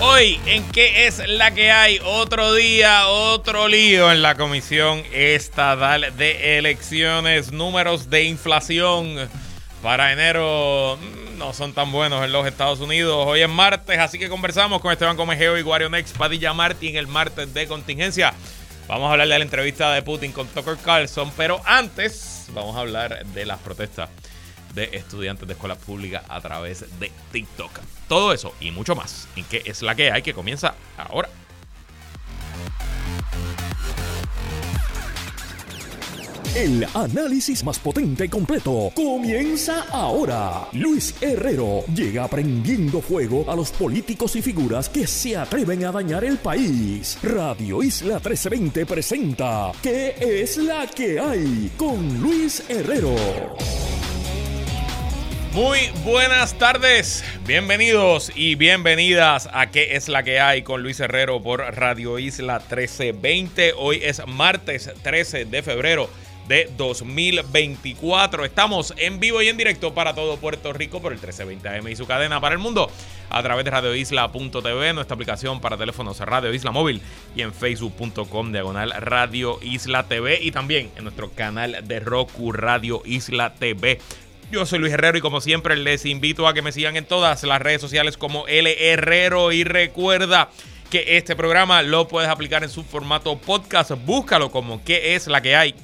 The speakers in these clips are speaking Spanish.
Hoy, ¿en qué es la que hay? Otro día, otro lío en la Comisión Estatal de Elecciones. Números de inflación para enero mm, no son tan buenos en los Estados Unidos. Hoy es martes, así que conversamos con Esteban Comejeo y Guario Next Padilla Martín el martes de contingencia. Vamos a hablar de la entrevista de Putin con Tucker Carlson, pero antes vamos a hablar de las protestas estudiantes de escuelas públicas a través de TikTok. Todo eso y mucho más en qué es la que hay que comienza ahora. El análisis más potente y completo comienza ahora. Luis Herrero llega prendiendo fuego a los políticos y figuras que se atreven a dañar el país. Radio Isla 1320 presenta ¿Qué es la que hay? Con Luis Herrero. Muy buenas tardes, bienvenidos y bienvenidas a ¿Qué es la que hay? con Luis Herrero por Radio Isla 1320. Hoy es martes 13 de febrero de 2024. Estamos en vivo y en directo para todo Puerto Rico por el 1320 AM y su cadena para el mundo a través de radioisla.tv, nuestra aplicación para teléfonos Radio Isla Móvil y en facebook.com diagonal Radio Isla TV y también en nuestro canal de Roku Radio Isla TV. Yo soy Luis Herrero y como siempre les invito a que me sigan en todas las redes sociales como L Herrero y recuerda que este programa lo puedes aplicar en su formato podcast. Búscalo como qué es la que hay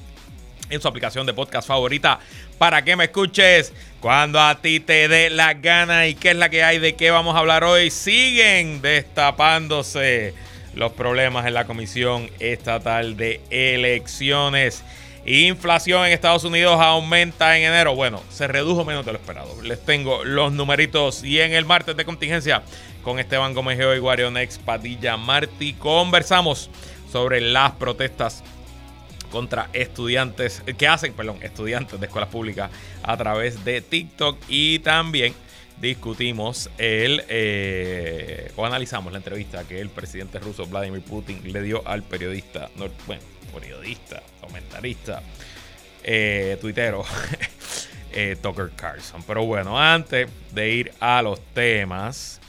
en su aplicación de podcast favorita para que me escuches cuando a ti te dé la gana y qué es la que hay, de qué vamos a hablar hoy. Siguen destapándose los problemas en la Comisión Estatal de Elecciones. Inflación en Estados Unidos aumenta en enero. Bueno, se redujo menos de lo esperado. Les tengo los numeritos. Y en el martes de contingencia con Esteban Gómez y Guario Next Padilla Martí conversamos sobre las protestas contra estudiantes, que hacen, perdón, estudiantes de escuelas públicas a través de TikTok y también discutimos el eh, o analizamos la entrevista que el presidente ruso Vladimir Putin le dio al periodista, bueno, periodista, comentarista, eh, tuitero, eh, Tucker Carlson. Pero bueno, antes de ir a los temas,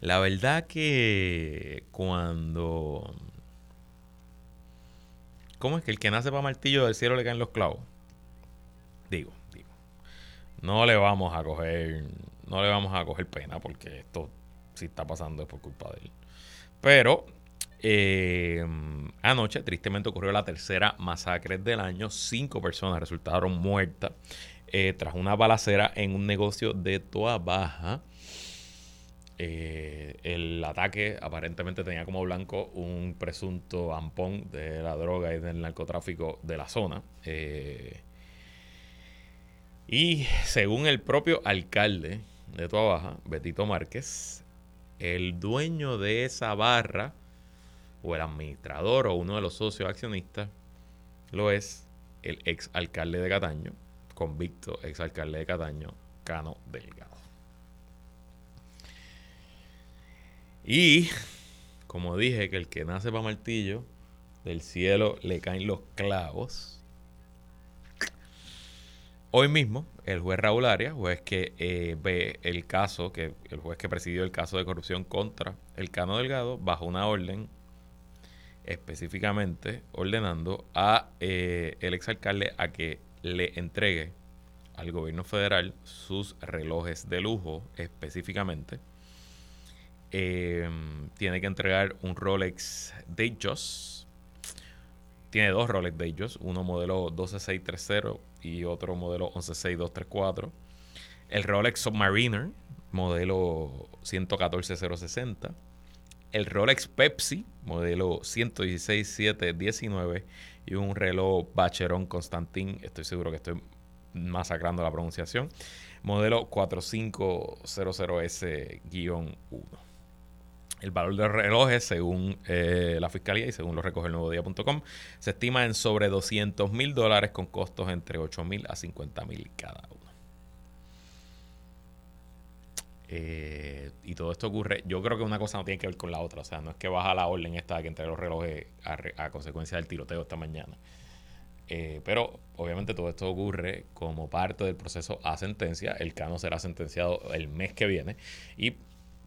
la verdad que cuando... ¿Cómo es que el que nace para martillo del cielo le caen los clavos? Digo, digo. No le vamos a coger, no le vamos a coger pena porque esto si está pasando es por culpa de él. Pero eh, anoche, tristemente, ocurrió la tercera masacre del año. Cinco personas resultaron muertas eh, tras una balacera en un negocio de Toa Baja. Eh, el ataque aparentemente tenía como blanco un presunto ampón de la droga y del narcotráfico de la zona. y según el propio alcalde de Toa Baja, Betito Márquez, el dueño de esa barra o el administrador o uno de los socios accionistas lo es el ex alcalde de Cataño, convicto ex alcalde de Cataño, Cano Delgado. Y como dije que el que nace para martillo, del cielo le caen los clavos. Hoy mismo, el juez Raúl Arias, juez que eh, ve el caso, que el juez que presidió el caso de corrupción contra el Cano Delgado, bajo una orden específicamente ordenando a eh, el exalcalde a que le entregue al gobierno federal sus relojes de lujo específicamente. Em, tiene que entregar un Rolex Datejust. Tiene dos Rolex Datejust, uno modelo 12630 y otro modelo 116234. El Rolex Submariner, modelo 114060 el Rolex Pepsi, modelo 116719 y un reloj Bacheron Constantin, estoy seguro que estoy masacrando la pronunciación, modelo 4500S-1. El valor del reloj, según eh, la fiscalía y según lo recoge el nuevo día.com, se estima en sobre 200 mil dólares con costos entre 8 mil a 50 mil cada uno. Eh, y todo esto ocurre, yo creo que una cosa no tiene que ver con la otra, o sea, no es que baja la orden esta que entregue los relojes a, consecuencia del tiroteo esta mañana. Eh, pero obviamente todo esto ocurre como parte del proceso a sentencia. El Cano será sentenciado el mes que viene y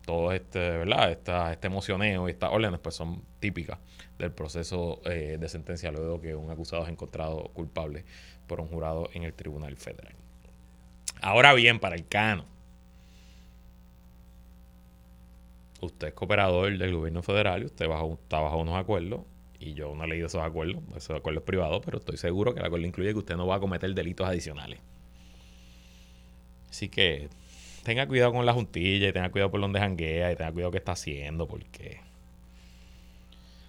todo este, ¿verdad? Esta, este emocioneo y estas órdenes pues son típicas del proceso eh, de sentencia luego que un acusado es encontrado culpable por un jurado en el Tribunal Federal. Ahora bien, para el cano, usted es cooperador del gobierno federal y usted está bajo unos acuerdos y yo no he leído esos acuerdos, esos acuerdos privados, pero estoy seguro que el acuerdo incluye que usted no va a cometer delitos adicionales. Así que tenga cuidado con la juntilla y tenga cuidado por donde janguea y tenga cuidado qué está haciendo, porque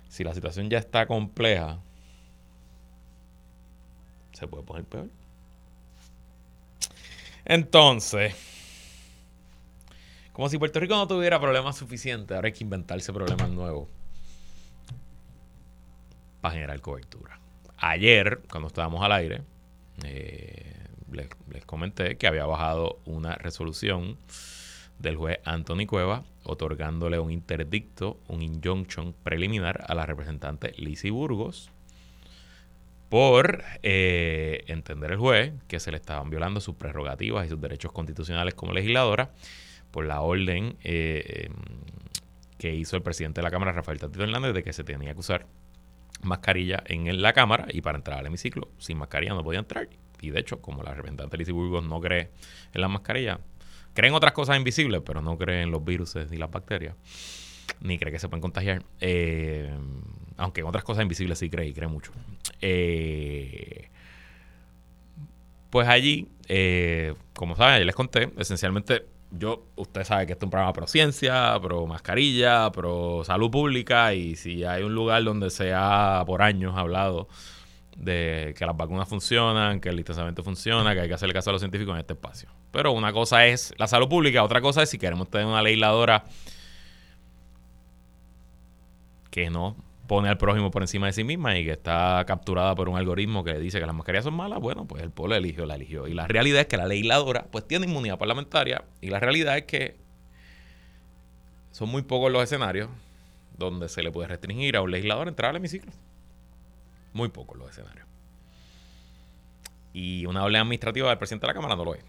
si la situación ya está compleja, se puede poner peor. Entonces, como si Puerto Rico no tuviera problemas suficientes, ahora hay que inventarse problemas nuevos para generar cobertura. Ayer, cuando estábamos al aire, eh, les, comenté que había bajado una resolución del juez Anthony Cueva otorgándole un interdicto, un injunction preliminar a la representante Lizzie Burgos por eh, entender el juez que se le estaban violando sus prerrogativas y sus derechos constitucionales como legisladora por la orden eh, em, que hizo el presidente de la Cámara, Rafael Tatito Hernández, de que se tenía que usar mascarilla en la Cámara y para entrar al hemiciclo sin mascarilla no podía entrar. Y de hecho, como la representante Lizzie Burgos no cree en la mascarilla, cree en otras cosas invisibles, pero no cree en los virus ni las bacterias, ni cree que se pueden contagiar. Eh, aunque en otras cosas invisibles sí cree y cree mucho. Eh, pues allí, eh, como saben, ya les conté, esencialmente yo, usted sabe que este es un programa pro ciencia, pro mascarilla, pro salud pública y si hay un lugar donde se ha por años hablado de que las vacunas funcionan, que el distanciamiento funciona, que hay que hacerle caso a los científicos en este espacio. Pero una cosa es la salud pública, otra cosa es si queremos tener una legisladora que no pone al prójimo por encima de sí misma y que está capturada por un algoritmo que dice que las mascarillas son malas, bueno, pues el pueblo eligió, la eligió. Y la realidad es que la legisladora pues tiene inmunidad parlamentaria y la realidad es que son muy pocos los escenarios donde se le puede restringir a un legislador entrar al hemiciclo. Muy pocos los escenarios. Y una orden administrativa del presidente de la Cámara no lo es.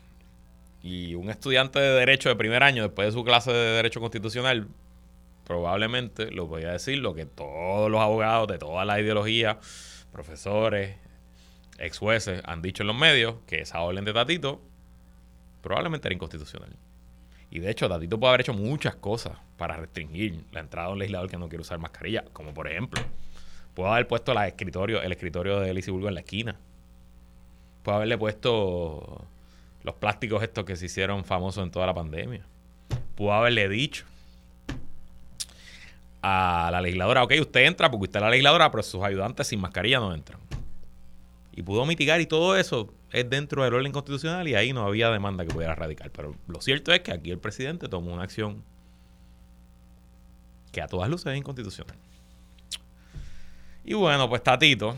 Y un estudiante de Derecho de primer año, después de su clase de Derecho Constitucional, probablemente lo voy a decir lo que todos los abogados de toda la ideología, profesores, ex jueces han dicho en los medios que esa orden de Tatito probablemente era inconstitucional. Y de hecho, Tatito puede haber hecho muchas cosas para restringir la entrada de un legislador que no quiere usar mascarilla, como por ejemplo, puede haber puesto la escritorio, el escritorio de Burgo en la esquina. Puede haberle puesto los plásticos estos que se hicieron famosos en toda la pandemia. Pudo haberle dicho a la legisladora, ok, usted entra porque usted es la legisladora, pero sus ayudantes sin mascarilla no entran. Y pudo mitigar y todo eso es dentro del orden constitucional y ahí no había demanda que pudiera radicar. Pero lo cierto es que aquí el presidente tomó una acción que a todas luces es inconstitucional. Y bueno, pues Tatito,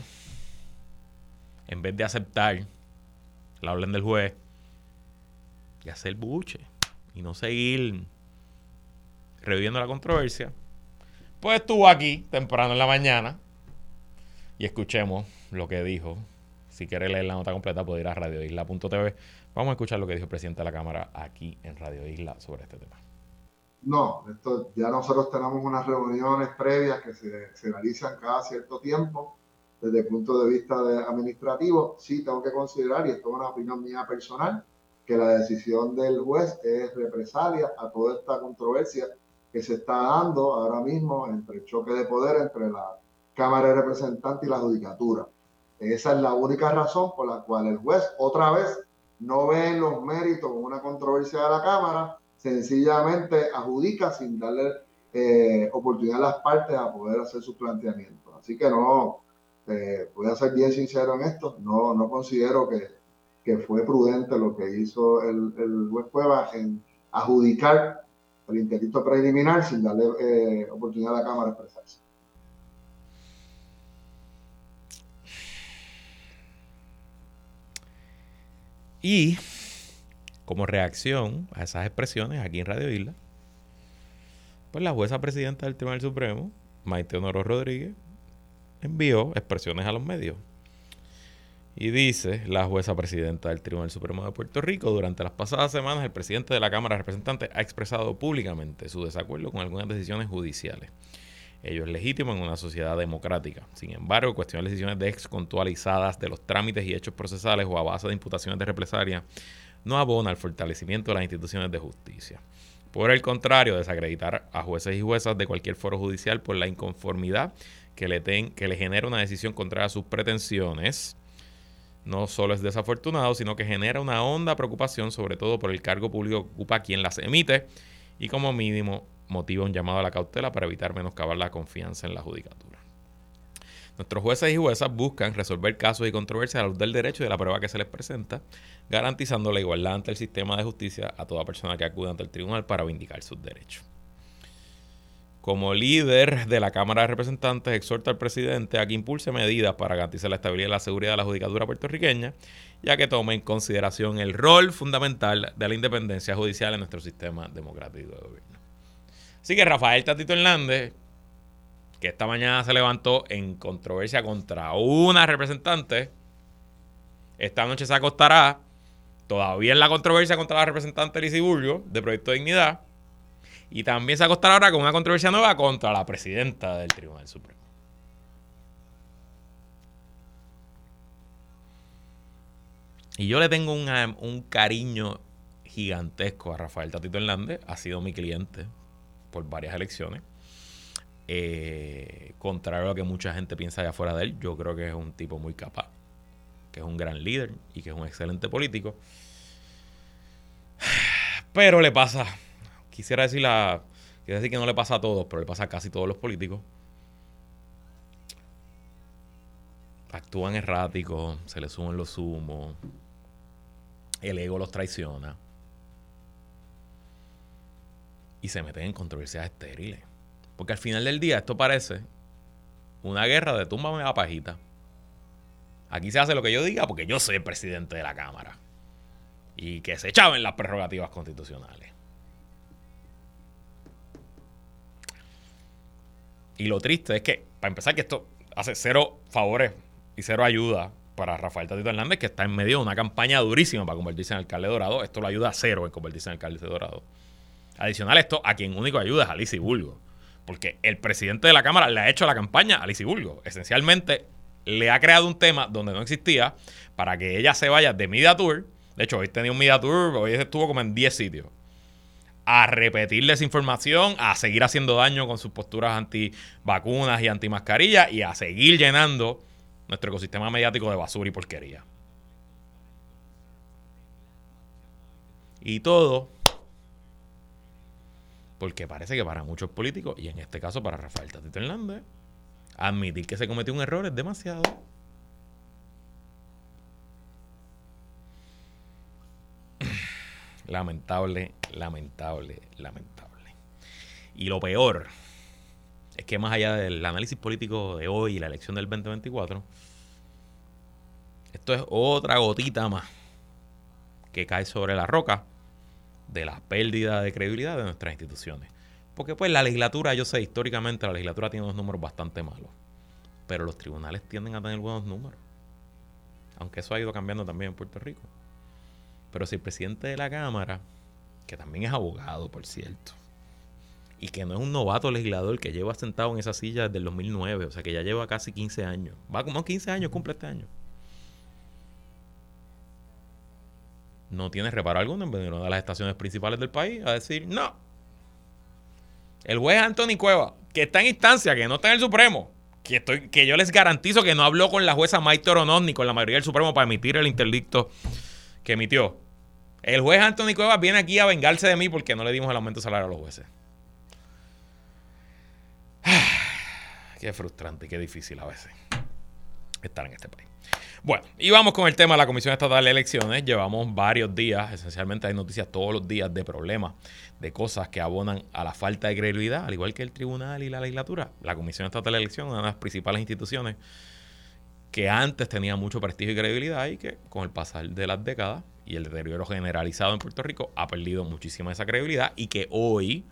en vez de aceptar la orden del juez y hacer buche y no seguir reviviendo la controversia, pues estuvo aquí temprano en la mañana y escuchemos lo que dijo. Si quiere leer la nota completa puede ir a radioisla.tv. Vamos a escuchar lo que dijo el presidente de la Cámara aquí en Radio Isla sobre este tema. No, esto, ya nosotros tenemos unas reuniones previas que se, se realizan cada cierto tiempo. Desde el punto de vista administrativo, sí tengo que considerar, y esto es una opinión mía personal, que la decisión del juez es represalia a toda esta controversia que se está dando ahora mismo entre el choque de poder entre la Cámara de Representantes y la Judicatura. Esa es la única razón por la cual el juez otra vez no ve en los méritos una controversia de la Cámara, sencillamente adjudica sin darle eh, oportunidad a las partes a poder hacer sus planteamientos. Así que no, eh, voy a ser bien sincero en esto, no, no considero que, que fue prudente lo que hizo el, el juez Cueva en adjudicar el interdicto preliminar sin darle eh, oportunidad a la Cámara de expresarse. Y como reacción a esas expresiones aquí en Radio Isla, pues la jueza presidenta del Tribunal Supremo, Maite Honoro Rodríguez, envió expresiones a los medios. Y dice la jueza presidenta del Tribunal Supremo de Puerto Rico, durante las pasadas semanas el presidente de la Cámara de Representantes ha expresado públicamente su desacuerdo con algunas decisiones judiciales. Ello es legítimo en una sociedad democrática. Sin embargo, cuestionar decisiones descontualizadas de los trámites y hechos procesales o a base de imputaciones de represalia no abona al fortalecimiento de las instituciones de justicia. Por el contrario, desacreditar a jueces y juezas de cualquier foro judicial por la inconformidad que le, que le genera una decisión contraria a sus pretensiones no solo es desafortunado, sino que genera una honda preocupación, sobre todo por el cargo público que ocupa quien las emite y como mínimo motiva un llamado a la cautela para evitar menoscabar la confianza en la judicatura. Nuestros jueces y juezas buscan resolver casos y controversias a la luz del derecho y de la prueba que se les presenta, garantizando la igualdad ante el sistema de justicia a toda persona que acude ante el tribunal para vindicar sus derechos. Como líder de la Cámara de Representantes, exhorta al presidente a que impulse medidas para garantizar la estabilidad y la seguridad de la judicatura puertorriqueña, ya que tome en consideración el rol fundamental de la independencia judicial en nuestro sistema democrático de gobierno. Así que Rafael Tatito Hernández, que esta mañana se levantó en controversia contra una representante, esta noche se acostará todavía en la controversia contra la representante Lizy Bullo de Proyecto de Dignidad y también se acostará ahora con una controversia nueva contra la presidenta del Tribunal Supremo. Y yo le tengo un cariño gigantesco a Rafael Tatito Hernández. Ha sido mi cliente por varias elecciones. Eh, contrario a lo que mucha gente piensa allá afuera de él, yo creo que es un tipo muy capaz, que es un gran líder y que es un excelente político. Pero le pasa quisiera decir, la, quisiera decir que no le pasa a todos, pero le pasa a casi todos los políticos. Actúan erráticos, se les suben los humos, el ego los traiciona y se meten en controversias estériles. Porque al final del día esto parece una guerra de tumba la pajita. Aquí se hace lo que yo diga porque yo soy el presidente de la Cámara. Y que se echaban las prerrogativas constitucionales. Y lo triste es que, para empezar, que esto hace cero favores y cero ayuda para Rafael Tatito Hernández, que está en medio de una campaña durísima para convertirse en alcalde dorado. Esto lo ayuda a cero en convertirse en alcalde dorado. Adicional esto, a quien único ayuda es a Lizy Bulgo. Porque el presidente de la Cámara le ha hecho la campaña a Lizy Bulgo. Esencialmente, le ha creado un tema donde no existía para que ella se vaya de Media Tour. De hecho, hoy tenía un Media Tour, hoy estuvo como en 10 sitios a repetir desinformación, a seguir haciendo daño con sus posturas anti vacunas y anti mascarillas y a seguir llenando nuestro ecosistema mediático de basura y porquería. Y todo porque parece que para muchos políticos, y en este caso para Rafael Tatito Hernández, admitir que se cometió un error es demasiado. Lamentable, lamentable, lamentable. Y lo peor es que más allá del análisis político de hoy y la elección del 2024, esto es otra gotita más que cae sobre la roca de la pérdida de credibilidad de nuestras instituciones. Porque pues la legislatura, yo sé, históricamente la legislatura tiene unos números bastante malos, pero los tribunales tienden a tener buenos números. Aunque eso ha ido cambiando también en Puerto Rico. Pero si el presidente de la Cámara, que también es abogado, por cierto, y que no es un novato legislador que lleva sentado en esa silla desde el 2009, o sea que ya lleva casi 15 años, va como 15 años, cumple este año. No tiene reparo alguno en venir a una de las estaciones principales del país a decir, no. El juez Anthony Cueva, que está en instancia, que no está en el Supremo, que, estoy, que yo les garantizo que no habló con la jueza Maite Oronoz ni con la mayoría del Supremo para emitir el interdicto que emitió. El juez Anthony Cuevas viene aquí a vengarse de mí porque no le dimos el aumento de salario a los jueces. Qué frustrante y qué difícil a veces estar en este país. Bueno, y vamos con el tema de la Comisión Estatal de Elecciones. Llevamos varios días, esencialmente hay noticias todos los días de problemas, de cosas que abonan a la falta de credibilidad, al igual que el tribunal y la legislatura. La Comisión Estatal de Elecciones, una de las principales instituciones que antes tenía mucho prestigio y credibilidad y que con el pasar de las décadas y el deterioro generalizado en Puerto Rico ha perdido muchísima esa credibilidad y que hoy,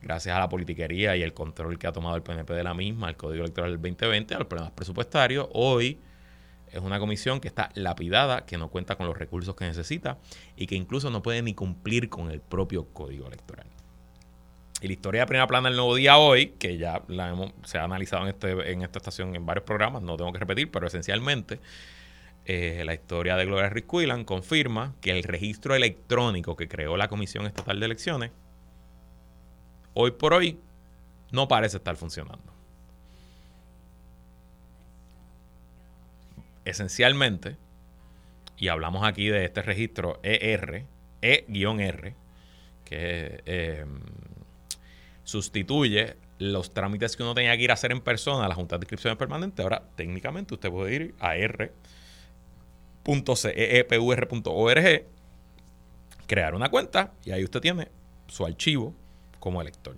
gracias a la politiquería y el control que ha tomado el PNP de la misma, el Código Electoral del 2020, a los problemas presupuestarios, hoy es una comisión que está lapidada, que no cuenta con los recursos que necesita y que incluso no puede ni cumplir con el propio código electoral. Y la historia de primera plana del nuevo día hoy, que ya se ha analizado en, este, en esta estación en varios programas, no tengo que repetir, pero esencialmente eh, la historia de Gloria Ruiz confirma que el registro electrónico que creó la Comisión Estatal de Elecciones, hoy por hoy, no parece estar funcionando. Esencialmente, y hablamos aquí de este registro ER, E-R, que eh, sustituye los trámites que uno tenía que ir a hacer en persona a la Junta de Inscripciones Permanentes. Ahora, técnicamente, usted puede ir a R .ceepur.org, crear una cuenta y ahí usted tiene su archivo como elector.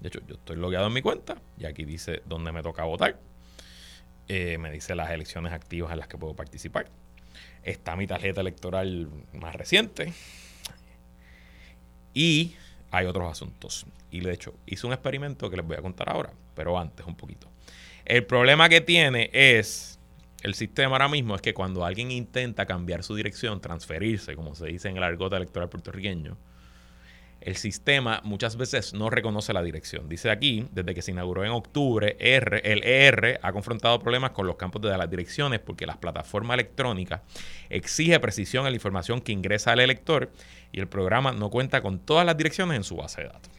De hecho, yo estoy logueado en mi cuenta y aquí dice dónde me toca votar. Eh, me dice las elecciones activas en las que puedo participar. Está mi tarjeta electoral más reciente. Y hay otros asuntos. Y de hecho, hice un experimento que les voy a contar ahora, pero antes un poquito. El problema que tiene es el sistema ahora mismo es que cuando alguien intenta cambiar su dirección, transferirse, como se dice en el argot electoral puertorriqueño, el sistema muchas veces no reconoce la dirección. Dice aquí, desde que se inauguró en octubre, el ER ha confrontado problemas con los campos de las direcciones porque la plataforma electrónica exige precisión en la información que ingresa al elector y el programa no cuenta con todas las direcciones en su base de datos.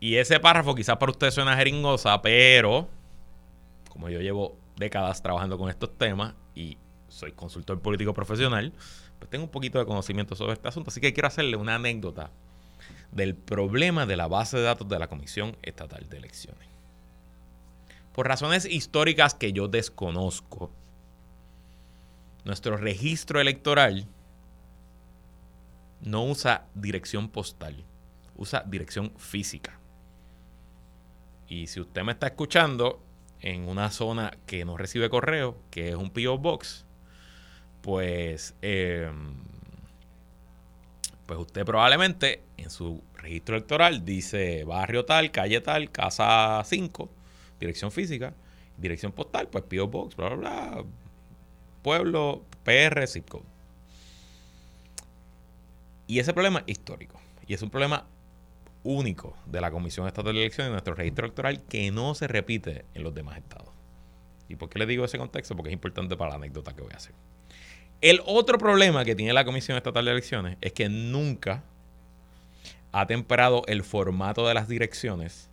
Y ese párrafo quizás para usted suena jeringosa, pero como yo llevo décadas trabajando con estos temas y soy consultor político profesional, pues tengo un poquito de conocimiento sobre este asunto. Así que quiero hacerle una anécdota del problema de la base de datos de la Comisión Estatal de Elecciones. Por razones históricas que yo desconozco, nuestro registro electoral no usa dirección postal, usa dirección física. Y si usted me está escuchando en una zona que no recibe correo, que es un P.O. Box, pues, em, pues usted probablemente en su registro electoral dice barrio tal, calle tal, casa 5, dirección física, dirección postal, pues P.O. Box, bla, bla, bla, pueblo, PR, zip code. Y ese problema es histórico. Y es un problema único de la Comisión Estatal de Elecciones en nuestro registro electoral que no se repite en los demás estados. ¿Y por qué le digo ese contexto? Porque es importante para la anécdota que voy a hacer. El otro problema que tiene la Comisión Estatal de Elecciones es que nunca ha temperado el formato de las direcciones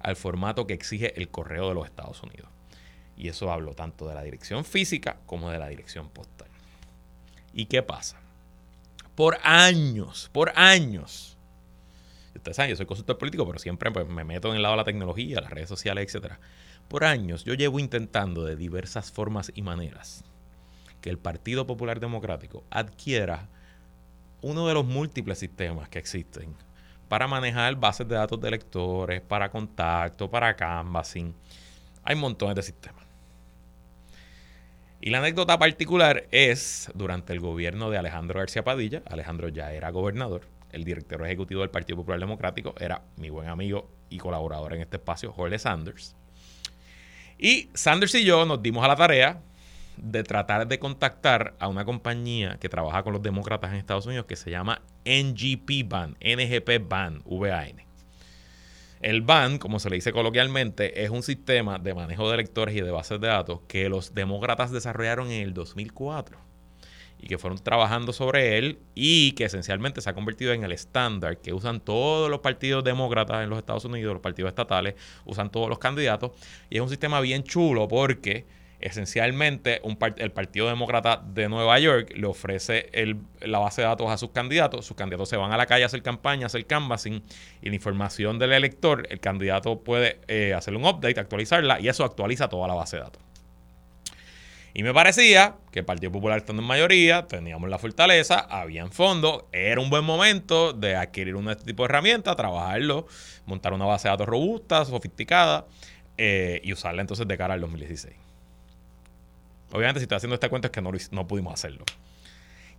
al formato que exige el correo de los Estados Unidos. Y eso hablo tanto de la dirección física como de la dirección postal. ¿Y qué pasa? Por años, por años, ustedes saben, yo soy consultor político, pero siempre pues, me meto en el lado de la tecnología, las redes sociales, etcétera. Por años yo llevo intentando de diversas formas y maneras que el Partido Popular Democrático adquiera uno de los múltiples sistemas que existen para manejar bases de datos de electores, para contacto, para canvassing. Hay montones de sistemas. Y la anécdota particular es durante el gobierno de Alejandro García Padilla. Alejandro ya era gobernador el director ejecutivo del Partido Popular Democrático era mi buen amigo y colaborador en este espacio, Jorge Sanders. Y Sanders y yo nos dimos a la tarea de tratar de contactar a una compañía que trabaja con los demócratas en Estados Unidos que se llama NGP BAN, NGP BAN, VAN. El BAN, como se le dice coloquialmente, es un sistema de manejo de electores y de bases de datos que los demócratas desarrollaron en el 2004 y que fueron trabajando sobre él y que esencialmente se ha convertido en el estándar que usan todos los partidos demócratas en los Estados Unidos, los partidos estatales, usan todos los candidatos y es un sistema bien chulo porque esencialmente el Partido Demócrata de Nueva York le ofrece la base de datos a sus candidatos, sus candidatos se van a la calle a hacer campaña, a hacer canvassing y la información del elector, el candidato puede eh, hacerle un update, actualizarla y eso actualiza toda la base de datos. Y me parecía que el Partido Popular estando en mayoría, teníamos la fortaleza, había en fondo, era un buen momento de adquirir un este tipo de herramientas, trabajarlo, montar una base de datos robusta, sofisticada eh, y usarla entonces de cara al 2016. Obviamente, si estoy haciendo esta cuenta es que no, pudimos hacerlo.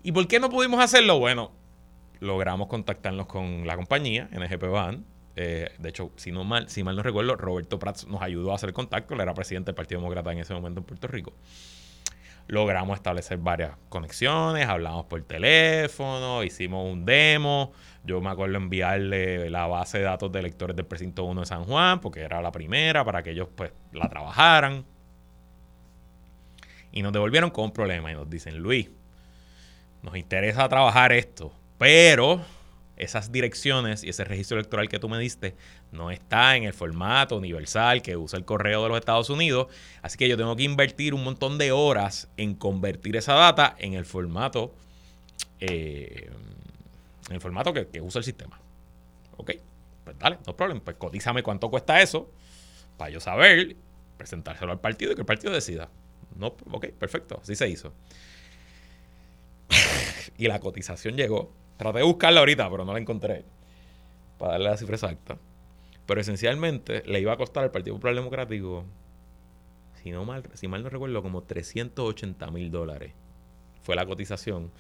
¿Y por qué no pudimos hacerlo? Bueno, logramos contactarnos con la compañía, NGP Van, Eh, de hecho, si, no mal, si mal no recuerdo, Roberto Prats nos ayudó a hacer contacto. Él era presidente del Partido Demócrata en ese momento en Puerto Rico. Logramos establecer varias conexiones, hablamos por teléfono, hicimos un demo. Yo me acuerdo enviarle la base de datos de electores del precinto 1 de San Juan, porque era la primera, para que ellos pues la trabajaran. Y nos devolvieron con un problema y nos dicen, Luis, nos interesa trabajar esto, pero esas direcciones y ese registro electoral que tú me diste no está en el formato universal que usa el correo de los Estados Unidos. Así que yo tengo que invertir un montón de horas en convertir esa data en el formato, eh, en el formato que, usa el sistema. Ok, pues dale, no problema. Pues cotízame cuánto cuesta eso para yo saber, presentárselo al partido y que el partido decida. No, ok, perfecto, así se hizo. y la cotización llegó Traté de buscarla ahorita, pero no la encontré. Para darle la cifra exacta. Pero esencialmente le iba a costar al Partido Popular Democrático, si, no mal, si mal no recuerdo, como 380 mil dólares. Fue la cotización.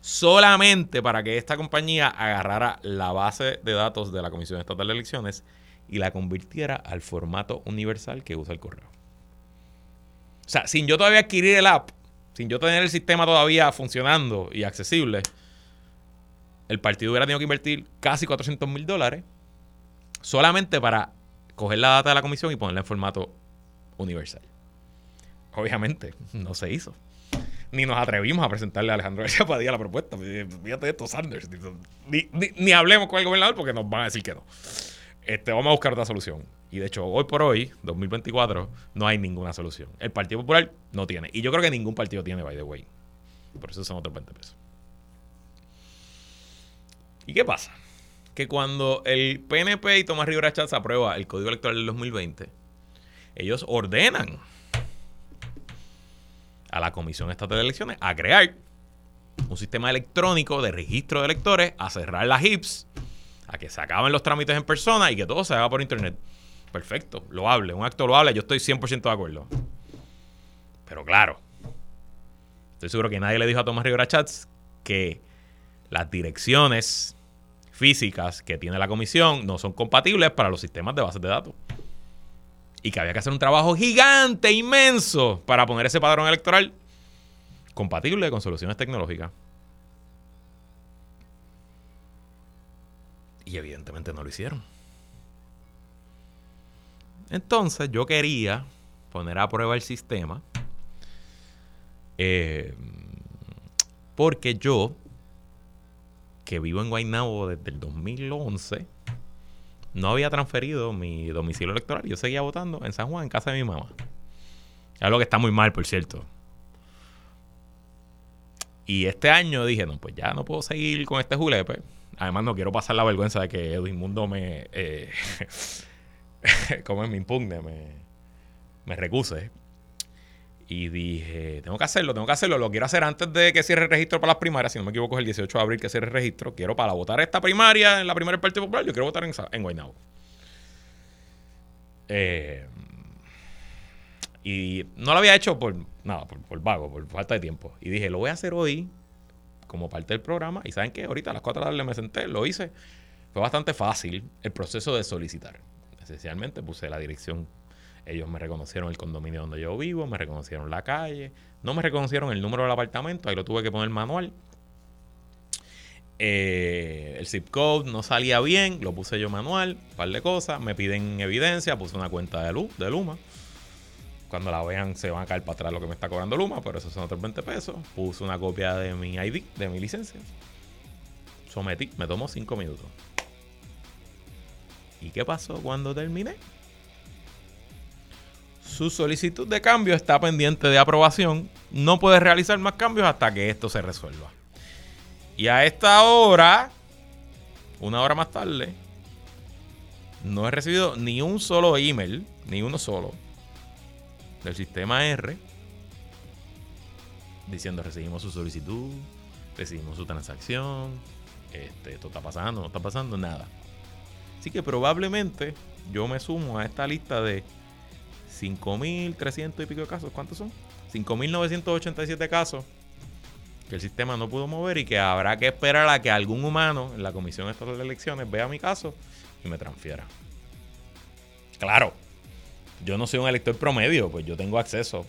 Solamente para que esta compañía agarrara la base de datos de la Comisión Estatal de Elecciones y la convirtiera al formato universal que usa el correo. O sea, sin yo todavía adquirir el app, sin yo tener el sistema todavía funcionando y accesible, el partido hubiera tenido que invertir casi 400 mil dólares solamente para coger la data de la comisión y ponerla en formato universal. Obviamente, no se hizo. Ni nos atrevimos a presentarle a Alejandro García Padilla la propuesta. Fíjate de estos Sanders. Ni, hablemos con el gobernador porque nos van a decir que no. Este, vamos a buscar otra solución. Y de hecho, hoy por hoy, 2024, no hay ninguna solución. El Partido Popular no tiene. Y yo creo que ningún partido tiene, by the way. Por eso son otros 20 pesos. ¿Y qué pasa? Que cuando el PNP y Tomás Rivera Chávez aprueba el Código Electoral del 2020, ellos ordenan a la Comisión Estatal de Elecciones a crear un sistema electrónico de registro de electores, a cerrar las HIPS, a que se acaben los trámites en persona y que todo se haga por internet. Perfecto, lo hable, un acto lo hable, yo estoy 100% de acuerdo. Pero claro, estoy seguro que nadie le dijo a Tomás Rivera Chats que las direcciones físicas que tiene la comisión no son compatibles para los sistemas de bases de datos. Y que había que hacer un trabajo gigante, inmenso, para poner ese padrón electoral compatible con soluciones tecnológicas. Y evidentemente no lo hicieron. Entonces yo quería poner a prueba el sistema. Eh, porque yo que vivo en Guaynabo desde el 2011, no había transferido mi domicilio electoral. Yo seguía votando en San Juan, en casa de mi mamá. Algo que está muy mal, por cierto. Y este año dije, no, pues ya no puedo seguir con este julepe. Además, no quiero pasar la vergüenza de que Edwin Mundo me. Eh, como me impugne, me, me recuse. Y dije, tengo que hacerlo, tengo que hacerlo. Lo quiero hacer antes de que cierre el registro para las primarias. Si no me equivoco, es el 18 de abril que cierre el registro. Quiero para votar esta primaria en la primera del Partido Popular. Yo quiero votar en, en Guaynabo. Eh, y no lo había hecho por nada, por, vago, por falta de tiempo. Y dije, lo voy a hacer hoy como parte del programa. Y saben que ahorita a las 4 de la tarde me senté, lo hice. Fue bastante fácil el proceso de solicitar. Esencialmente puse la dirección ellos me reconocieron el condominio donde yo vivo, me reconocieron la calle, no me reconocieron el número del apartamento, ahí lo tuve que poner manual. Eh, el zip code no salía bien, lo puse yo manual, un par de cosas, me piden evidencia, puse una cuenta de, luz, de Luma. Cuando la vean se van a caer para atrás lo que me está cobrando Luma, pero eso son otros 20 pesos. Puse una copia de mi ID, de mi licencia. Sometí, me tomó 5 minutos. ¿Y qué pasó cuando terminé? Su solicitud de cambio está pendiente de aprobación. No puede realizar más cambios hasta que esto se resuelva. Y a esta hora, una hora más tarde, no he recibido ni un solo email, ni uno solo, del sistema R, diciendo recibimos su solicitud, recibimos su transacción, este, esto está pasando, no está pasando, nada. Así que probablemente yo me sumo a esta lista de 5.300 y pico de casos. ¿Cuántos son? 5.987 casos que el sistema no pudo mover y que habrá que esperar a que algún humano en la Comisión Estatal de Elecciones vea mi caso y me transfiera. Claro, yo no soy un elector promedio, pues yo tengo acceso.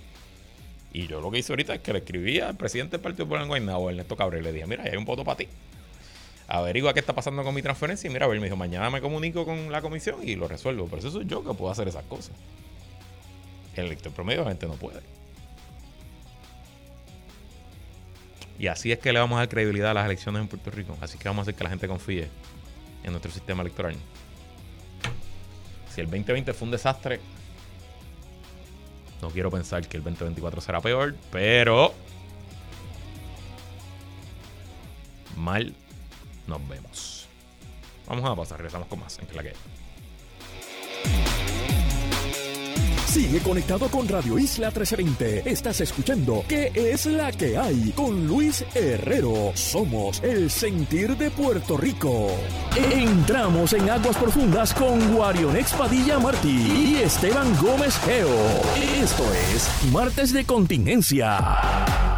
Y yo lo que hice ahorita es que le escribí al presidente del Partido Popular en Guaynabo, Ernesto Cabrera, y le dije, mira, hay un voto para ti. Averigua qué está pasando con mi transferencia y mira, a ver, me dijo, mañana me comunico con la comisión y lo resuelvo. Pero eso soy yo que puedo hacer esas cosas. El elector promedio gente no puede. Y así es que le vamos a dar credibilidad a las elecciones en Puerto Rico. Así que vamos a hacer que la gente confíe en nuestro sistema electoral. Si el 2020 fue un desastre, no quiero pensar que el 2024 será peor, pero mal nos vemos. Vamos a pasar, regresamos con más en Sigue conectado con Radio Isla 1320. Estás escuchando ¿Qué es la que hay? Con Luis Herrero. Somos el sentir de Puerto Rico. Entramos en aguas profundas con Guarionex Padilla Martí y Esteban Gómez Geo. Esto es Martes de Contingencia.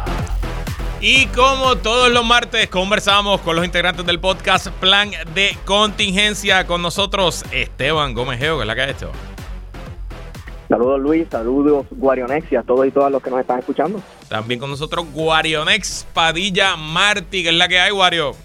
Y como todos los martes, conversamos con los integrantes del podcast Plan de Contingencia. Con nosotros, Esteban Gómez Geo, que es la que ha hecho. Saludos Luis, saludos Guarionex y a todos y todas los que nos están escuchando. También con nosotros Guarionex Padilla Martí, que es la que hay, Guario.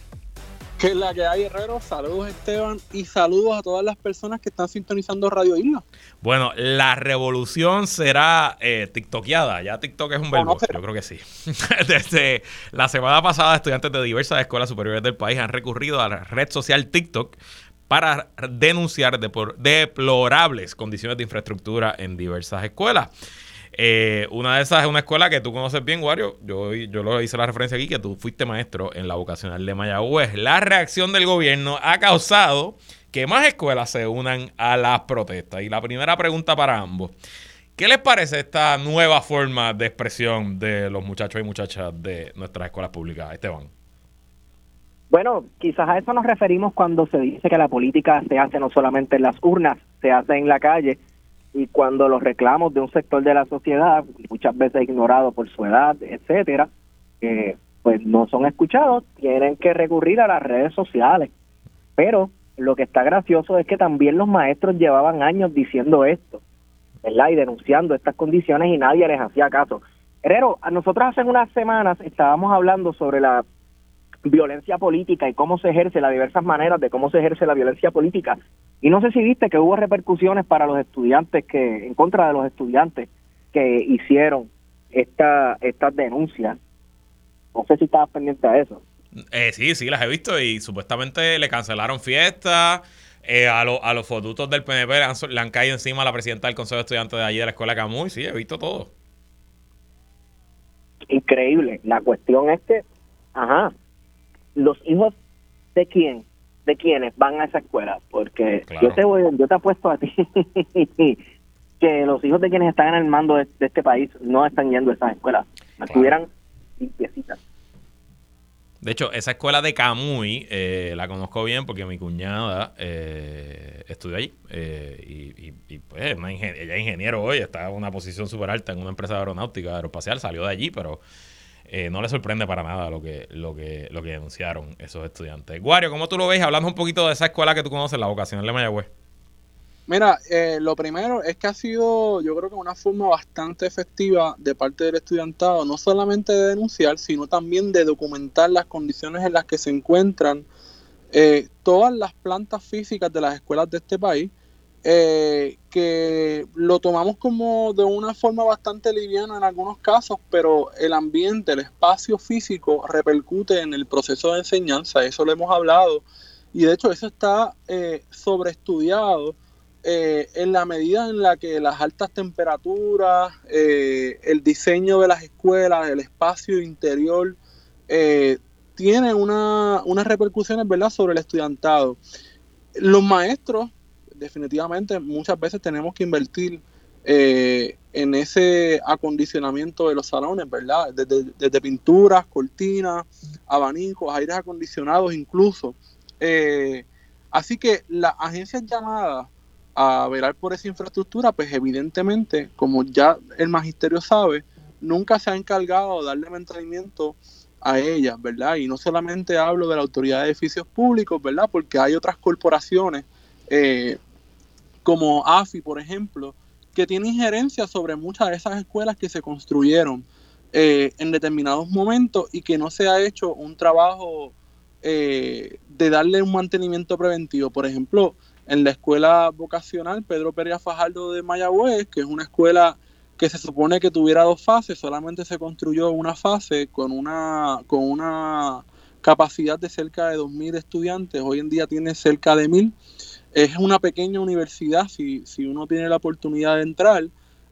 Que es la que hay, Herrero. Saludos Esteban y saludos a todas las personas que están sintonizando Radio Isla. Bueno, la revolución será eh, tiktokeada. Ya TikTok es un verbo. Yo creo que sí. Desde la semana pasada, estudiantes de diversas escuelas superiores del país han recurrido a la red social TikTok para denunciar deplorables condiciones de infraestructura en diversas escuelas. Eh, una de esas es una escuela que tú conoces bien, Wario. Yo, yo lo hice la referencia aquí, que tú fuiste maestro en la vocacional de Mayagüez. La reacción del gobierno ha causado que más escuelas se unan a las protestas. Y la primera pregunta para ambos. ¿Qué les parece esta nueva forma de expresión de los muchachos y muchachas de nuestras escuelas públicas, Esteban? Bueno, quizás a eso nos referimos cuando se dice que la política se hace no solamente en las urnas, se hace en la calle y cuando los reclamos de un sector de la sociedad, muchas veces ignorado por su edad, etcétera, pues no son escuchados, tienen que recurrir a las redes sociales. Pero lo que está gracioso es que también los maestros llevaban años diciendo esto, ¿verdad? Y denunciando estas condiciones y nadie les hacía caso. Herrero, nosotros hace unas semanas estábamos hablando sobre la violencia política y cómo se ejerce, las diversas maneras de cómo se ejerce la violencia política. Y no sé si viste que hubo repercusiones para los estudiantes que, en contra de los estudiantes que hicieron esta, estas denuncias. No sé si estabas pendiente a eso. Eh, sí, sí, las he visto y supuestamente le cancelaron fiestas. Eh, a, a los fotutos del PNP le han, le han, caído encima a la presidenta del Consejo de Estudiantes de allí de la Escuela Camuy. Sí, he visto todo. Increíble. La cuestión es que, ajá, los hijos de quién, de quiénes van a esa escuela, porque yo te voy, yo te apuesto a ti que los hijos de quienes están en el mando de, este país no están yendo a esas escuelas, estuvieran limpiecitas. De hecho, esa escuela de Camuy eh, la conozco bien porque mi cuñada eh, estudió allí. Eh, y, pues ella es ingeniero hoy, está en una posición súper alta en una empresa aeronáutica, aeroespacial, salió de allí, pero eh, no le sorprende para nada lo que, lo, que, lo que denunciaron esos estudiantes. Guario, ¿cómo tú lo ves? Hablando un poquito de esa escuela que tú conoces, la vocacional de Mayagüez. Mira, eh, lo primero es que ha sido, yo creo que una forma bastante efectiva de parte del estudiantado, no solamente de denunciar, sino también de documentar las condiciones en las que se encuentran eh, todas las plantas físicas de las escuelas de este país eh, que lo tomamos como de una forma bastante liviana en algunos casos, pero el ambiente, el espacio físico repercute en el proceso de enseñanza, eso lo hemos hablado, y de hecho eso está eh, sobreestudiado eh, en la medida en la que las altas temperaturas, eh, el diseño de las escuelas, el espacio interior, tienen una, unas repercusiones ¿verdad? sobre el estudiantado. Los maestros definitivamente muchas veces tenemos que invertir eh, en ese acondicionamiento de los salones, ¿verdad? Desde, pinturas, cortinas, abanicos, aires acondicionados incluso. Eh, así que las agencias llamadas a velar por esa infraestructura, pues evidentemente, como ya el magisterio sabe, nunca se ha encargado de darle mantenimiento a ellas, ¿verdad? Y no solamente hablo de la autoridad de edificios públicos, ¿verdad? Porque hay otras corporaciones eh, como AFI, por ejemplo, que tienen injerencia sobre muchas de esas escuelas que se construyeron eh, en determinados momentos y que no se ha hecho un trabajo eh, de darle un mantenimiento preventivo. Por ejemplo, en la escuela vocacional Pedro Pérez Fajardo de Mayagüez, que es una escuela que se supone que tuviera dos fases, solamente se construyó una fase con una, con una capacidad de cerca de 2.000 estudiantes, hoy en día tiene cerca de 1.000. Es una pequeña universidad, si, si uno tiene la oportunidad de entrar.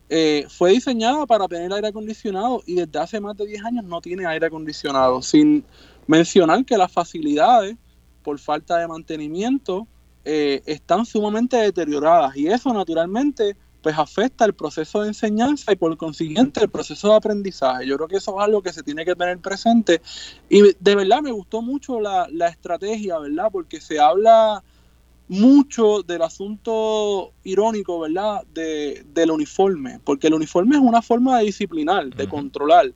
Eh, fue diseñada para tener aire acondicionado y desde hace más de 10 años no tiene aire acondicionado, sin mencionar que las facilidades, por falta de mantenimiento, eh, están sumamente deterioradas y eso naturalmente pues afecta el proceso de enseñanza y por consiguiente el proceso de aprendizaje. Yo creo que eso es algo que se tiene que tener presente y de verdad me gustó mucho la, la estrategia, ¿verdad? Porque se habla mucho del asunto irónico, ¿verdad? De, del uniforme, porque el uniforme es una forma de disciplinar, de controlar.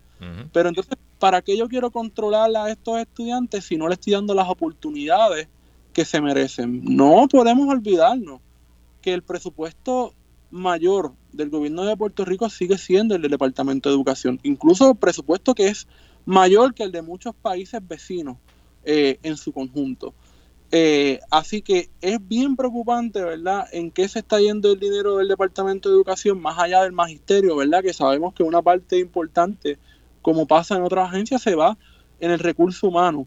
Pero entonces, ¿para qué yo quiero controlar a estos estudiantes si no les estoy dando las oportunidades que se merecen? No podemos olvidarnos que el presupuesto mayor del gobierno de Puerto Rico sigue siendo el del Departamento de Educación, incluso el presupuesto que es mayor que el de muchos países vecinos eh, en su conjunto. Eh, así que es bien preocupante, ¿verdad?, en qué se está yendo el dinero del Departamento de Educación más allá del magisterio, ¿verdad?, que sabemos que una parte importante, como pasa en otras agencias, se va en el recurso humano.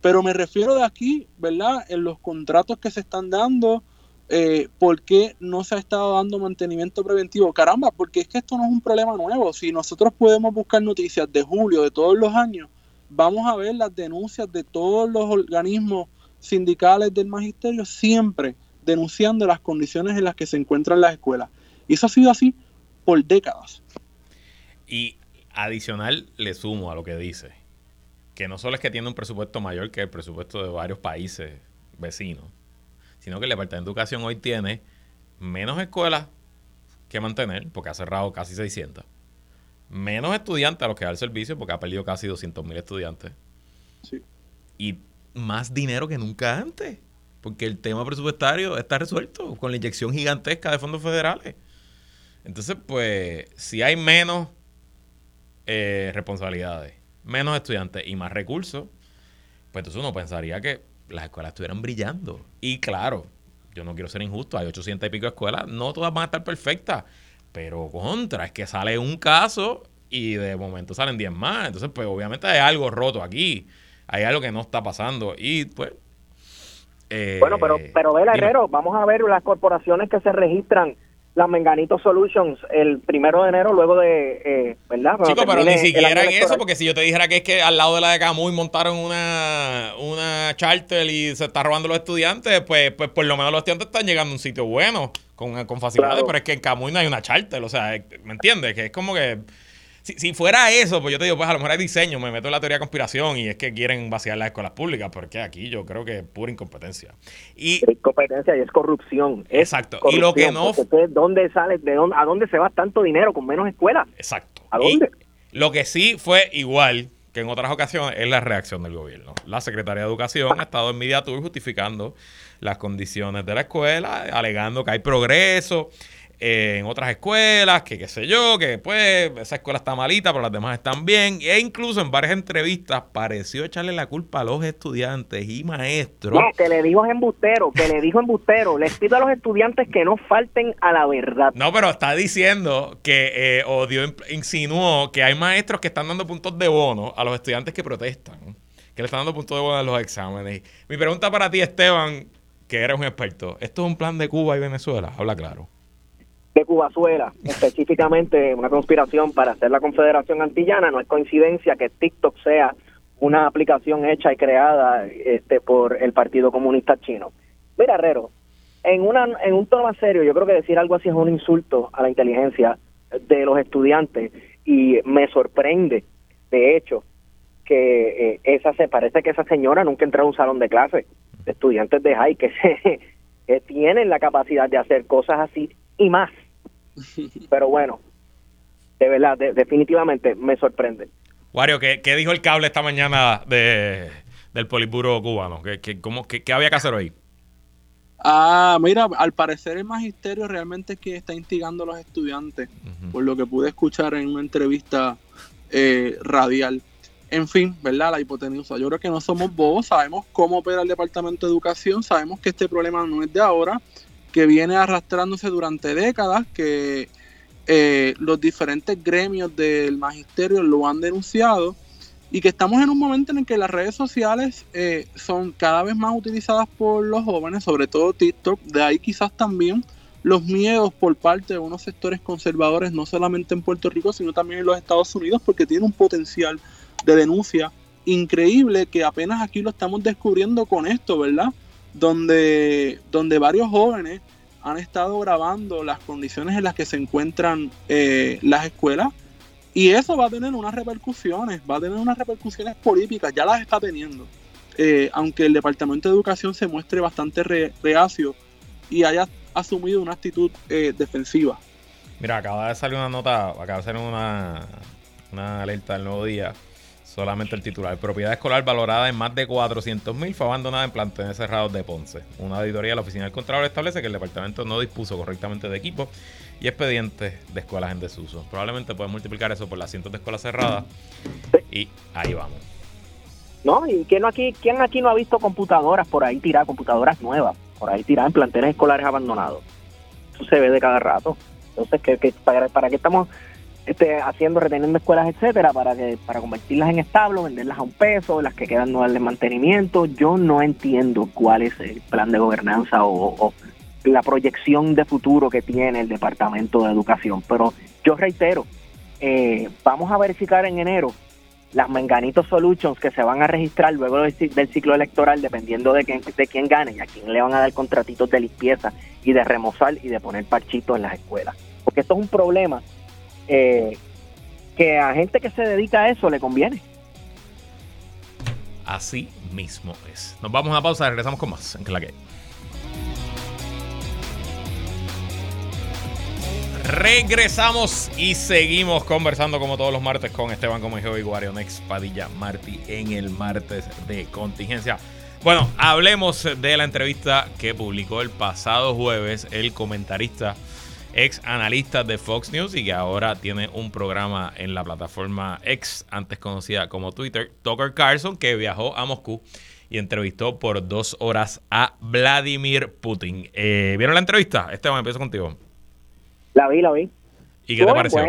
Pero me refiero de aquí, ¿verdad?, en los contratos que se están dando, eh, ¿por qué no se ha estado dando mantenimiento preventivo? Caramba, porque es que esto no es un problema nuevo. Si nosotros podemos buscar noticias de julio de todos los años, vamos a ver las denuncias de todos los organismos sindicales del magisterio siempre denunciando las condiciones en las que se encuentran las escuelas. Y eso ha sido así por décadas. Y adicional le sumo a lo que dice, que no solo es que tiene un presupuesto mayor que el presupuesto de varios países vecinos, sino que el Departamento de Educación hoy tiene menos escuelas que mantener, porque ha cerrado casi 600, menos estudiantes a los que da el servicio, porque ha perdido casi 200 mil estudiantes, sí. y más dinero que nunca antes. Porque el tema presupuestario está resuelto con la inyección gigantesca de fondos federales. Entonces, pues, si hay menos eh, responsabilidades, menos estudiantes y más recursos, pues entonces uno pensaría que las escuelas estuvieran brillando. Y claro, yo no quiero ser injusto, hay 800 y pico escuelas, no todas van a estar perfectas, pero contra, es que sale un caso y de momento salen 10 más. Entonces, pues obviamente hay algo roto aquí hay algo que no está pasando y pues... Eh, bueno, pero, pero Vela Herrero, vamos a ver las corporaciones que se registran las Menganito Solutions el primero de enero luego de, eh, ¿verdad? Chico, pero ni siquiera en eso, porque si yo te dijera que es que al lado de la de Camuy montaron una, una charter y se está robando los estudiantes, pues, pues por lo menos los estudiantes están llegando a un sitio bueno, con, con facilidades, pero es que en Camuy no hay una charter, o sea, ¿me entiendes? Que es como que si, fuera eso, pues yo te digo, pues a lo mejor hay diseño, me meto en la teoría de conspiración y es que quieren vaciar las escuelas públicas, porque aquí yo creo que es pura incompetencia. Y, es incompetencia y es corrupción. exacto. y lo que no... ¿Dónde sale, de dónde, a dónde se va tanto dinero con menos escuelas? Exacto. ¿A dónde? lo que sí fue igual que en otras ocasiones es la reacción del gobierno. La Secretaría de Educación ha estado en Media Tour justificando las condiciones de la escuela, alegando que hay progreso en otras escuelas, que qué sé yo, que pues esa escuela está malita, pero las demás están bien. E incluso en varias entrevistas pareció echarle la culpa a los estudiantes y maestros. No, que le dijo embustero, que le dijo embustero. Les pido a los estudiantes que no falten a la verdad. No, pero está diciendo que, eh, o dio, insinuó que hay maestros que están dando puntos de bono a los estudiantes que protestan, que le están dando puntos de bono a los exámenes. Mi pregunta para ti, Esteban, que eres un experto, ¿esto es un plan de Cuba y Venezuela? Habla claro de Cubazuela, específicamente una conspiración para hacer la Confederación Antillana. No es coincidencia que TikTok sea una aplicación hecha y creada este, por el Partido Comunista Chino. Mira, Herrero, en, una, en un tono más serio, yo creo que decir algo así es un insulto a la inteligencia de los estudiantes y me sorprende, de hecho, que eh, esa se parece que esa señora nunca entró a un salón de clase de estudiantes de high que, se, que tienen la capacidad de hacer cosas así y más Pero bueno, de verdad, definitivamente me sorprende. Wario, ¿qué, ¿qué, dijo el cable esta mañana de, del poliburo cubano? ¿Qué, qué, cómo, qué, había que hacer hoy? Ah, mira, al parecer el magisterio realmente es que está instigando a los estudiantes, por lo que pude escuchar en una entrevista eh, radial. En fin, ¿verdad? La hipotenusa. Yo creo que no somos bobos, sabemos cómo opera el Departamento de Educación, sabemos que este problema no es de ahora, que viene arrastrándose durante décadas, que eh, los diferentes gremios del magisterio lo han denunciado y que estamos en un momento en el que las redes sociales eh, son cada vez más utilizadas por los jóvenes, sobre todo TikTok, de ahí quizás también los miedos por parte de unos sectores conservadores, no solamente en Puerto Rico, sino también en los Estados Unidos, porque tiene un potencial de denuncia increíble que apenas aquí lo estamos descubriendo con esto, ¿verdad? Donde, donde varios jóvenes han estado grabando las condiciones en las que se encuentran eh, las escuelas y eso va a tener unas repercusiones, va a tener unas repercusiones políticas, ya las está teniendo. Eh, aunque el Departamento de Educación se muestre bastante reacio y haya asumido una actitud eh, defensiva. Mira, acaba de salir una nota, acaba de salir una, una alerta del nuevo día Solamente el titular. Propiedad escolar valorada en más de 400 mil fue abandonada en plantones cerrados de Ponce. Una auditoría de la Oficina del Contralor establece que el departamento no dispuso correctamente de equipos y expedientes de escuelas en desuso. Probablemente pueden multiplicar eso por las cientos de escuelas cerradas y ahí vamos. No, y quién aquí, no ha visto computadoras por ahí tiradas, computadoras nuevas, por ahí tiradas en planteles escolares abandonados. Eso se ve de cada rato. Entonces, ¿qué, para, ¿para qué estamos este, haciendo, reteniendo escuelas, etcétera, para que para convertirlas en establo, venderlas a un peso, las que quedan no darle mantenimiento. Yo no entiendo cuál es el plan de gobernanza o, la proyección de futuro que tiene el Departamento de Educación. Pero yo reitero, eh, vamos a verificar en enero las Menganitos Solutions que se van a registrar luego del, ciclo electoral, dependiendo de quién, de quién gane y a quién le van a dar contratitos de limpieza y de remozar y de poner parchitos en las escuelas. Porque esto es un problema eh, que a gente que se dedica a eso le conviene. Así mismo es. Nos vamos a pausa regresamos con más en que Regresamos y seguimos conversando como todos los martes con Esteban Comejo y Guarionex Padilla Martí en el martes de contingencia. Bueno, hablemos de la entrevista que publicó el pasado jueves el comentarista ex analista de Fox News y que ahora tiene un programa en la plataforma ex, antes conocida como Twitter, Tucker Carlson, que viajó a Moscú y entrevistó por dos horas a Vladimir Putin. Eh, ¿Vieron la entrevista? Esteban, empiezo contigo. La vi, la vi. ¿Y qué te pareció?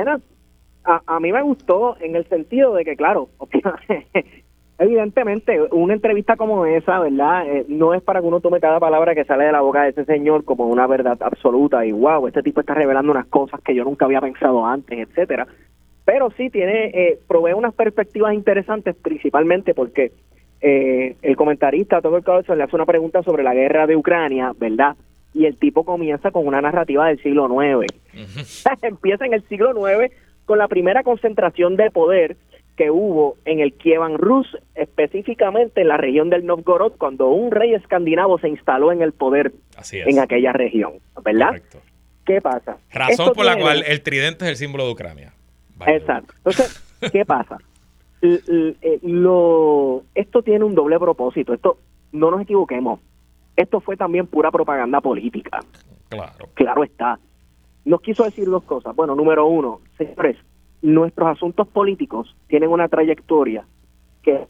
A, a, mí me gustó en el sentido de que, claro, Evidentemente, una entrevista como esa, ¿verdad? Eh, no es para que uno tome cada palabra que sale de la boca de ese señor como una verdad absoluta y wow, este tipo está revelando unas cosas que yo nunca había pensado antes, etcétera. Pero sí tiene, eh, provee unas perspectivas interesantes, principalmente porque eh, el comentarista Tucker Carlson le hace una pregunta sobre la guerra de Ucrania, ¿verdad? Y el tipo comienza con una narrativa del siglo IX. Empieza en el siglo IX con la primera concentración de poder que hubo en el Kievan Rus, específicamente en la región del Novgorod, cuando un rey escandinavo se instaló en el poder en aquella región, ¿verdad? ¿Qué pasa? Razón por la cual el tridente es el símbolo de Ucrania. Exacto. Entonces, ¿qué pasa? Eh, lo, esto tiene un doble propósito. Esto, no nos equivoquemos. Esto fue también pura propaganda política. Claro. Claro está. Nos quiso decir dos cosas. Bueno, número uno, señores, nuestros asuntos políticos tienen una trayectoria que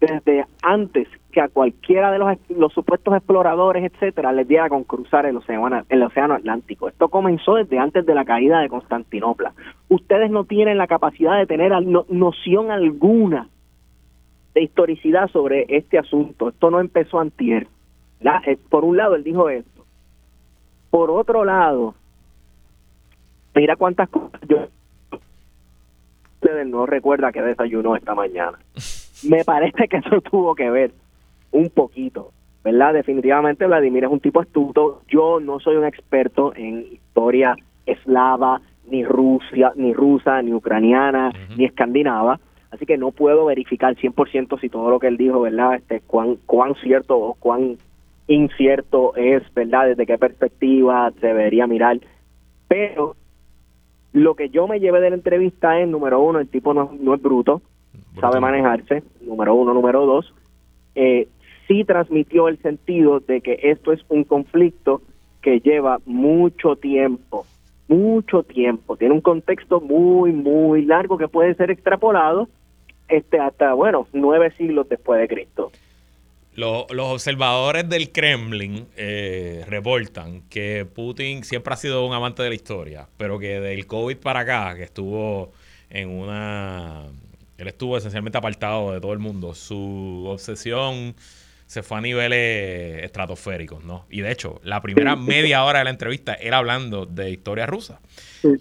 desde antes que a cualquiera de los, los supuestos exploradores, etcétera, les diera con cruzar el océano, el océano Atlántico. Esto comenzó desde antes de la caída de Constantinopla. Ustedes no tienen la capacidad de tener noción alguna de historicidad sobre este asunto. Esto no empezó antier. Eh, por un lado, él dijo esto. Por otro lado, mira cuántas cosas yo no recuerda que desayunó esta mañana. Me parece que eso tuvo que ver un poquito, ¿verdad? Definitivamente Vladimir es un tipo astuto. Yo no soy un experto en historia eslava, ni Rusia, ni rusa, ni ucraniana, ni escandinava. Así que no puedo verificar 100% si todo lo que él dijo, ¿verdad? Este, cuán, cuán cierto o cuán incierto es, ¿verdad? Desde qué perspectiva se debería mirar. Pero lo que yo me llevé de la entrevista es, número uno, el tipo no, es bruto, sabe manejarse, número uno, número dos, eh, sí transmitió el sentido de que esto es un conflicto que lleva mucho tiempo, mucho tiempo, tiene un contexto muy, muy largo que puede ser extrapolado este hasta, bueno, nueve siglos después de Cristo. Los, observadores del Kremlin eh, reportan que Putin siempre ha sido un amante de la historia, pero que del COVID para acá, que estuvo en una... Él estuvo esencialmente apartado de todo el mundo. Su obsesión se fue a niveles estratosféricos, ¿no? Y de hecho, la primera media hora de la entrevista era hablando de historia rusa,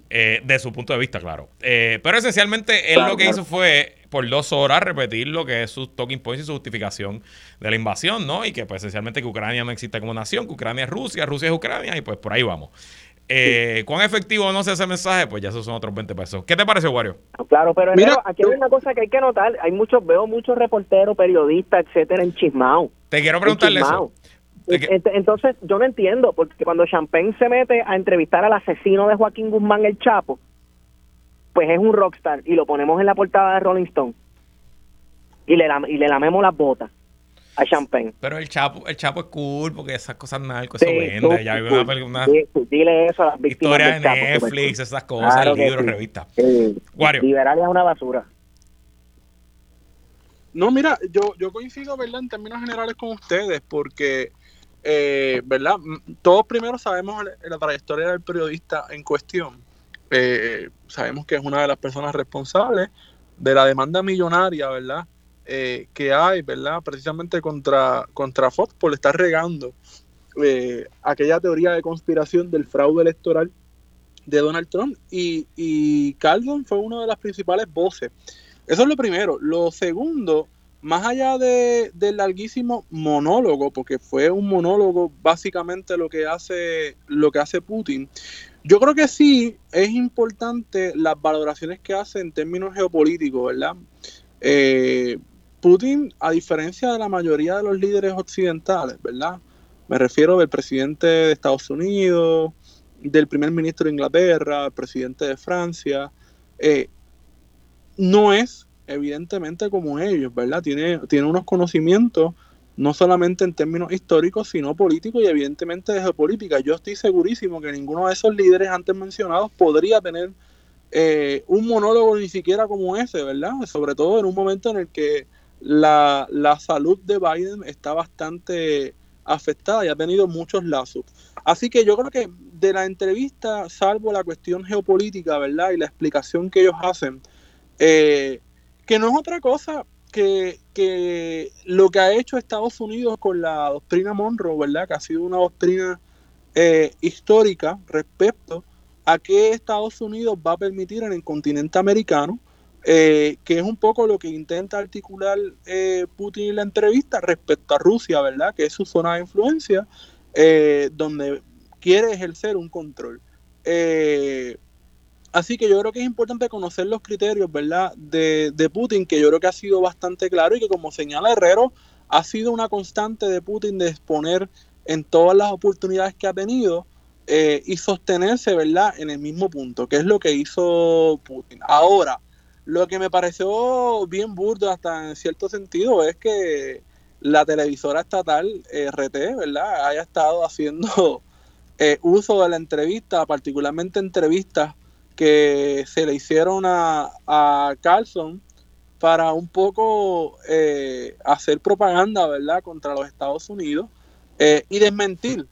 eh, de su punto de vista, claro. Eh, pero esencialmente él lo que hizo fue por dos horas repetir lo que es su talking points y su justificación de la invasión, ¿no? Y que pues esencialmente que Ucrania no existe como nación, que Ucrania es Rusia, Rusia es Ucrania y pues por ahí vamos. Eh, ¿Cuán efectivo no sea ese mensaje? Pues ya esos son otros 20 pesos. ¿Qué te parece, Wario? Claro, pero Mira, aquí hay una cosa que hay que notar. Hay muchos, veo muchos reporteros, periodistas, etcétera, en Chismao. Te quiero preguntarle eso. Entonces, yo no entiendo, porque cuando Champagne se mete a entrevistar al asesino de Joaquín Guzmán, el Chapo, pues es un rockstar y lo ponemos en la portada de Rolling Stone y le, y le lamemos las botas a Champagne. Pero el Chapo, el Chapo es cool porque esas cosas narcos eso vende. ya hay una, una dile eso a las víctimas historia de Netflix, esas cosas, libros, revistas. Liberal es una basura. No, mira, yo, yo coincido, ¿verdad? En términos generales con ustedes, porque, eh, ¿verdad? Todos primero sabemos la, trayectoria del periodista en cuestión. Eh, sabemos que es una de las personas responsables de la demanda millonaria, ¿verdad? Eh, que hay, ¿verdad? Precisamente contra, contra Fox por estar regando eh, aquella teoría de conspiración del fraude electoral de Donald Trump. Y, y fue una de las principales voces. Eso es lo primero. Lo segundo, más allá de, del larguísimo monólogo, porque fue un monólogo básicamente lo que hace, lo que hace Putin, yo creo que sí es importante las valoraciones que hace en términos geopolíticos, ¿verdad? Eh, Putin, a diferencia de la mayoría de los líderes occidentales, ¿verdad? Me refiero del presidente de Estados Unidos, del primer ministro de Inglaterra, el presidente de Francia, eh, no es evidentemente como ellos, ¿verdad? Tiene, tiene unos conocimientos no solamente en términos históricos, sino políticos y evidentemente de geopolítica. Yo estoy segurísimo que ninguno de esos líderes antes mencionados podría tener eh, un monólogo ni siquiera como ese, ¿verdad? Sobre todo en un momento en el que la, la salud de Biden está bastante afectada y ha tenido muchos lazos. Así que yo creo que de la entrevista, salvo la cuestión geopolítica, ¿verdad? Y la explicación que ellos hacen, eh, que no es otra cosa que, lo que ha hecho Estados Unidos con la doctrina Monroe, ¿verdad? Que ha sido una doctrina eh, histórica respecto a qué Estados Unidos va a permitir en el continente americano eh, que es un poco lo que intenta articular eh, Putin en la entrevista respecto a Rusia, ¿verdad? Que es su zona de influencia, donde quiere ejercer un control. Así que yo creo que es importante conocer los criterios, ¿verdad? De, de, Putin, que yo creo que ha sido bastante claro y que como señala Herrero, ha sido una constante de Putin de exponer en todas las oportunidades que ha tenido y sostenerse, ¿verdad? En el mismo punto, que es lo que hizo Putin. Ahora, lo que me pareció bien burdo hasta en cierto sentido es que la televisora estatal eh, RT, ¿verdad?, haya estado haciendo eh, uso de la entrevista, particularmente entrevistas que se le hicieron a, Carlson para un poco eh, hacer propaganda, ¿verdad?, contra los Estados Unidos y desmentir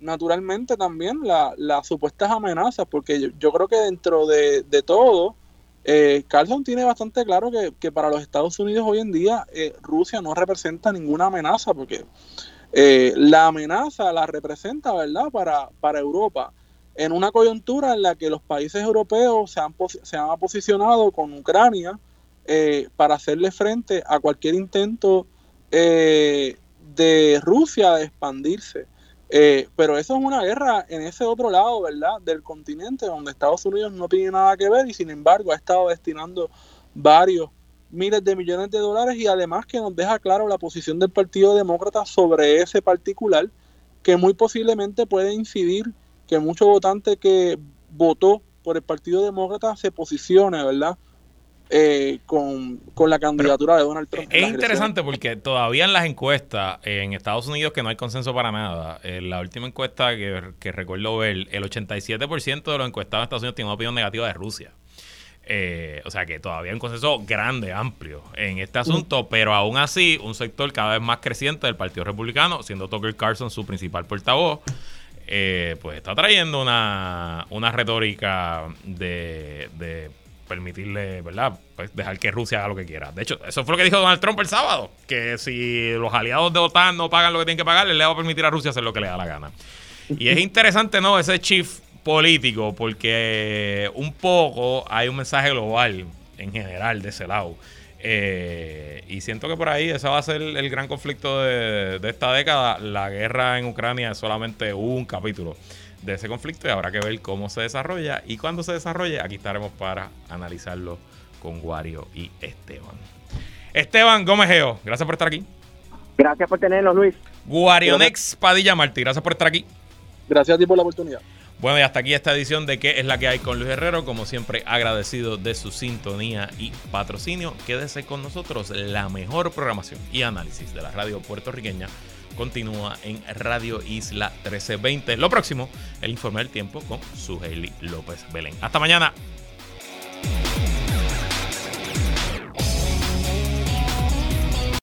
naturalmente también las supuestas amenazas, porque yo, creo que dentro de, de todo, eh, Carlson tiene bastante claro que, para los Estados Unidos hoy en día eh, Rusia no representa ninguna amenaza, porque eh, la amenaza la representa, ¿verdad?, para, para Europa, en una coyuntura en la que los países europeos se han, se han posicionado con Ucrania eh, para hacerle frente a cualquier intento de Rusia de expandirse. Eh, pero eso es una guerra en ese otro lado, ¿verdad? Del continente donde Estados Unidos no tiene nada que ver y sin embargo ha estado destinando varios miles de millones de dólares y además que nos deja claro la posición del Partido Demócrata sobre ese particular que muy posiblemente puede incidir que mucho votante que votó por el Partido Demócrata se posicione, ¿verdad? eh, con, la candidatura de Donald Trump. Es interesante porque todavía en las encuestas en Estados Unidos que no hay consenso para nada, en la última encuesta que, que recuerdo ver, el 87% de los encuestados en Estados Unidos tienen una opinión negativa de Rusia. Eh, o sea que todavía hay un consenso grande, amplio en este asunto, pero aún así un sector cada vez más creciente del Partido Republicano, siendo Tucker Carlson su principal portavoz, eh, pues está trayendo una, una retórica de, permitirle, ¿verdad? Pues dejar que Rusia haga lo que quiera. De hecho, eso fue lo que dijo Donald Trump el sábado, que si los aliados de OTAN no pagan lo que tienen que pagar, le va a permitir a Rusia hacer lo que le da la gana. Y es interesante, ¿no? Ese chief político, porque un poco hay un mensaje global en general de ese lado. Eh, y siento que por ahí ese va a ser el, gran conflicto de, esta década. La guerra en Ucrania es solamente un capítulo de ese conflicto y habrá que ver cómo se desarrolla. Y cuando se desarrolle, aquí estaremos para analizarlo con Wario y Esteban. Esteban Gómez Geo, gracias por estar aquí. Gracias por tenernos, Luis. Guarionex Padilla Martí, gracias por estar aquí. Gracias a ti por la oportunidad. Bueno, y hasta aquí esta edición de ¿Qué es la que hay con Luis Herrero? Como siempre, agradecido de su sintonía y patrocinio. Quédese con nosotros. La mejor programación y análisis de la radio puertorriqueña continúa en Radio Isla 1320. Lo próximo, el informe del tiempo con su López Belén. Hasta mañana.